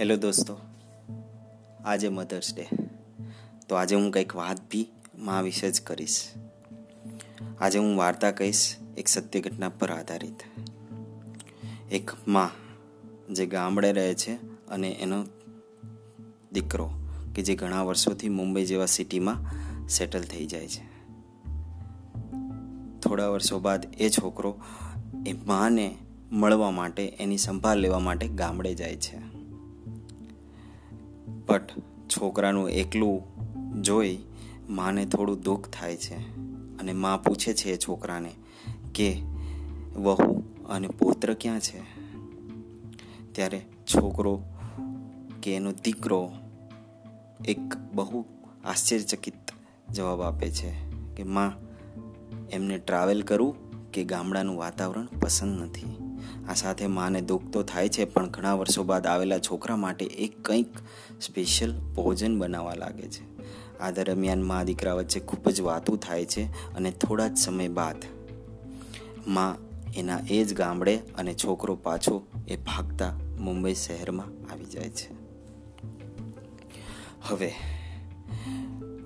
Hello દોસ્તો, આજે mothers day તો આજે હું કંઈક વાત બી મા વિશે જ કરીશ. આજે હું વાર્તા કહીશ એક સત્ય ઘટના પર આધારિત. એક મા જે ગામડે રહે છે અને એનો દીકરો કે જે ઘણા વર્ષોથી મુંબઈ જેવા સિટીમાં સેટલ થઈ જાય છે. થોડા વર્ષો બાદ એ છોકરો એ માને મળવા માટે, એની સંભાળ લેવા માટે ગામડે જાય છે. બટ છોકરાનું એકલું જોઈ માને થોડું દુઃખ થાય છે અને મા પૂછે છે એ છોકરાને કે, વહુ અને પુત્ર ક્યાં છે? ત્યારે છોકરો કે એનો દીકરો એક બહુ આશ્ચર્યચકિત જવાબ આપે છે કે, માં, એમને ટ્રાવેલ કરવું કે ગામડાનું વાતાવરણ પસંદ નથી? આ સાથે માને દુઃખ તો થાય છે, પણ ઘણા વર્ષો બાદ આવેલા છોકરા માટે એક કંઈક સ્પેશિયલ ભોજન બનાવવા લાગે છે. આ દરમિયાન મા દીકરા વચ્ચે ખૂબ જ વાતું થાય છે અને થોડા જ સમય બાદ મા એના એ જ ગામડે અને છોકરો પાછો એ ભાગતા મુંબઈ શહેરમાં આવી જાય છે. હવે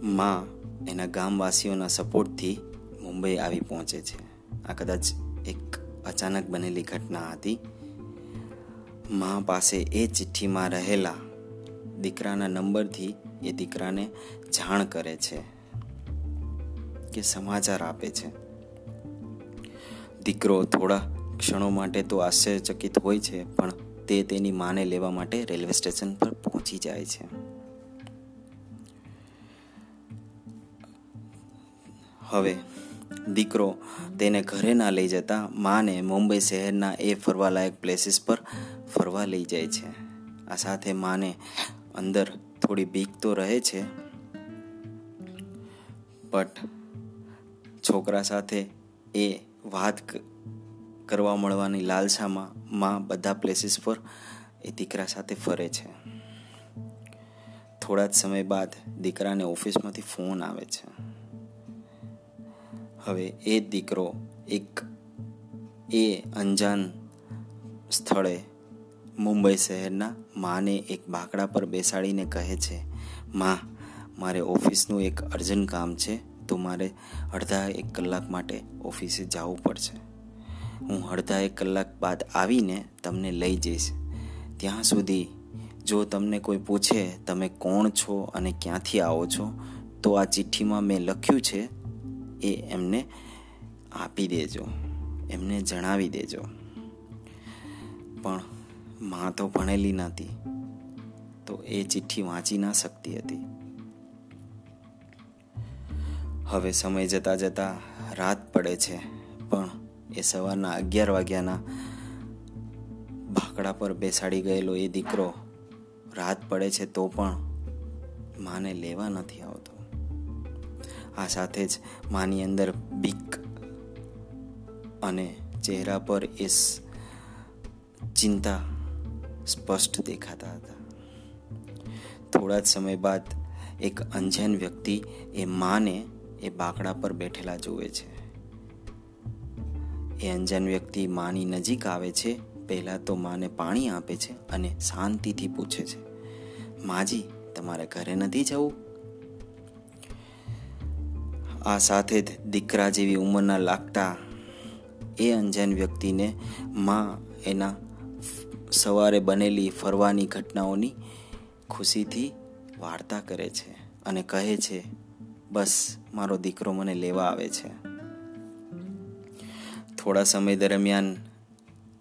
મા એના ગામવાસીઓના સપોર્ટથી મુંબઈ આવી પહોંચે છે. આ કદાચ એક અચાનક બનેલી ઘટના હતી. મા પાસે એ ચિઠ્ઠીમાં રહેલા દીકરાના નંબરથી એ દીકરાને જાણ કરે છે કે સમાચાર આપે છે. દીકરો થોડા ક્ષણો માટે તો આશ્ચર્યચકિત હોય છે, પણ તે તેની માને લેવા માટે રેલવે સ્ટેશન પર પહોંચી જાય છે. હવે દીકરો તેને ઘરે ના લઈ જતા માને મુંબઈ શહેરના એ ફરવાલાયક પ્લેસીસ પર ફરવા લઈ જાય છે. આ સાથે માને અંદર થોડી બીક તો રહે છે બટ છોકરા સાથે એ વાત કરવા મળવાની લાલસામાં માં બધા પ્લેસીસ પર એ દીકરા સાથે ફરે છે. થોડા જ સમય બાદ દીકરાને ઓફિસમાંથી ફોન આવે છે. હવે એ દીકરો એક એ અંજાન સ્થળે મુંબઈ શહેરના માને એક બાકડા પર બેસાડીને કહે છે, માં, મારે ઓફિસનું એક અર્જન્ટ કામ છે. તો મારે અડધા એક કલાક માટે ઓફિસે જવું પડશે. હું અડધા એક કલાક બાદ આવીને તમને લઈ જઈશ. ત્યાં સુધી જો તમને કોઈ પૂછે, તમે કોણ છો અને ક્યાંથી આવો છો, તો આ ચિઠ્ઠીમાં મેં લખ્યું છે એ એમને આપી દેજો, એમને જણાવી દેજો. પણ મા તો ભણેલી નહોતી, તો એ ચિઠ્ઠી વાંચી ના શકતી હતી. હવે સમય જતાં જતાં રાત પડે છે, પણ એ સવારના અગિયાર વાગ્યાના ભાકડા પર બેસાડી ગયેલો એ દીકરો રાત પડે છે તો પણ માને લેવા નથી આવતો. આ સાથે જ માની અંદર બીક અને ચહેરા પર એ ચિંતા સ્પષ્ટ દેખાતા હતા. થોડા જ સમય બાદ એક અંજન વ્યક્તિ એ માને એ બાકડા પર બેઠેલા જુએ છે. એ અંજન વ્યક્તિ માની નજીક આવે છે, પહેલાં તો માને પાણી આપે છે અને શાંતિથી પૂછે છે, માજી, તમારે ઘરે નથી જવું? આ સાથે જ દીકરા જેવી ઉંમરના લાગતા એ અંજન વ્યક્તિને માં એના સવારે બનેલી ફરવાની ઘટનાઓની ખુશીથી વાર્તા કરે છે અને કહે છે, બસ, મારો દીકરો મને લેવા આવે છે. થોડા સમય દરમિયાન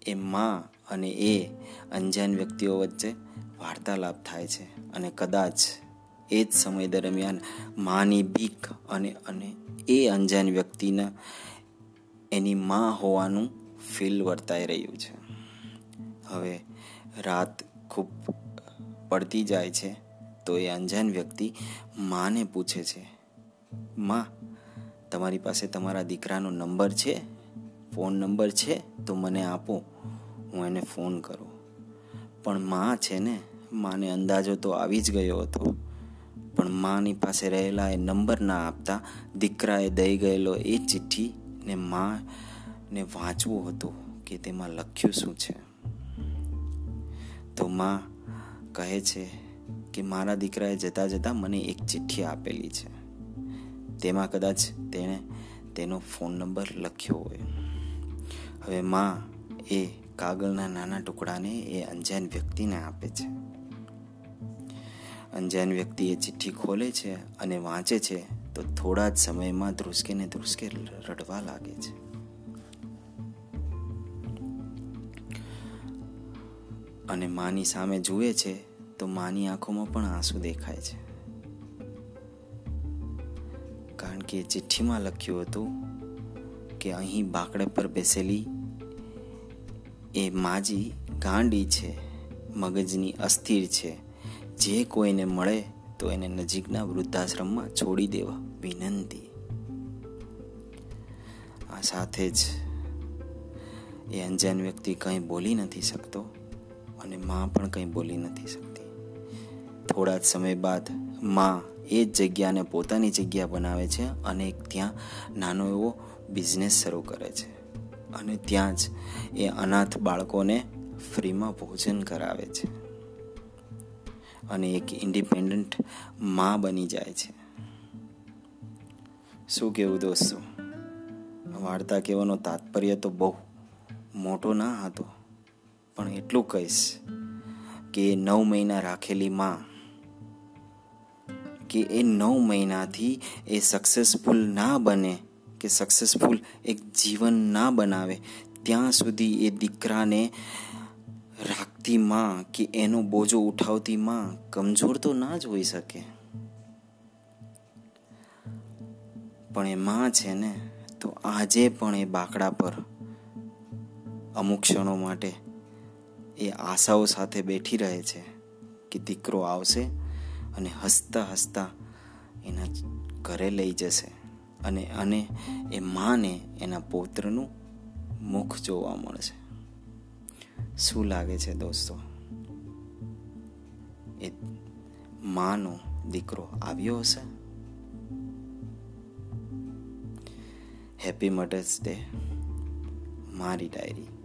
એ માં અને એ અંજાન વ્યક્તિઓ વચ્ચે વાર્તાલાપ થાય છે અને કદાચ એ જ સમય દરમિયાન માની બીક અને અને એ અંજાન વ્યક્તિના એની માં હોવાનું ફીલ વર્તાઈ રહ્યું છે. હવે રાત ખૂબ પડતી જાય છે તો એ અંજાન વ્યક્તિ માને પૂછે છે, માં, તમારી પાસે તમારા દીકરાનો નંબર છે? ફોન નંબર છે? તો મને આપો, હું એને ફોન કરું. પણ માં છે ને, માને અંદાજો તો આવી જ ગયો હતો. પણ માની પાસે રહેલા એ નંબર ના આપતા દીકરાએ દઈ ગયેલો એ ચિઠ્ઠી ને માને વાંચવું હતું કે તેમાં લખ્યું શું છે? તો માં કહે છે કે મારા દીકરાએ જતાં જતાં મને એક ચિઠ્ઠી આપેલી છે. તેમાં કદાચ તેણે તેનો ફોન નંબર લખ્યો હોય. હવે માં એ કાગળના નાના ટુકડાને એ અંજાન વ્યક્તિને આપે છે. અંજાન વ્યક્તિ એ ચિઠ્ઠી ખોલે છે અને વાંચે છે, તો થોડા જ સમયમાં ધ્રુસકે ને ધ્રુસકે રડવા લાગે છે. અને માની સામે જુએ છે, તો માની આંખોમાં પણ આંસુ દેખાય છે. કારણ કે ચિઠ્ઠીમાં લખ્યું હતું કે અહીં બાકડે પર બેસેલી એ માજી ગાંડી છે, મગજની અસ્થિર છે જે કોઈને મળે તો એને નજીકના વૃદ્ધાશ્રમમાં છોડી દેવા વિનંતી. આ સાથે જ એ અંજાન વ્યક્તિ કંઈ બોલી નથી શકતો અને માં પણ કંઈ બોલી નથી શકતી. થોડા જ સમય બાદમાં એ જ જગ્યાને પોતાની જગ્યા બનાવે છે અને ત્યાં નાનો એવો બિઝનેસ શરૂ કરે છે. અને ત્યાં જ એ અનાથ બાળકોને ફ્રીમાં ભોજન કરાવે છે. અને એક ઇન્ડિપેન્ડન્ટમાં બની જાય છે. શું કેવું દોસ્તો? વાર્તા કહેવાનો તાત્પર્ય તો બહુ મોટો ના હતો. પણ એટલું કહીશ કે નવ મહિના રાખેલી માં, કે એ નવ મહિનાથી એ સક્સેસફુલ ના બને, કે સક્સેસફુલ એક જીવન ના બનાવે, ત્યાં સુધી એ દીકરાને રાખતી માં કે એનો બોજો ઉઠાવતી માં કમજોર તો ના જ હોઈ શકે. પણ એ માં છે ને, તો આજે પણ એ બાકડા પર અમુક ક્ષણો માટે એ આશાઓ સાથે બેઠી રહે છે કે દીકરો આવશે અને હસતા હસતા એના ઘરે લઈ જશે. અને અને એ માને એના પૌત્રનું મુખ જોવા મળશે. શું લાગે છે દોસ્તો? એ માનો દીકરો આવ્યો હશે? હેપી મધર્સ ડે મારી ડાયરી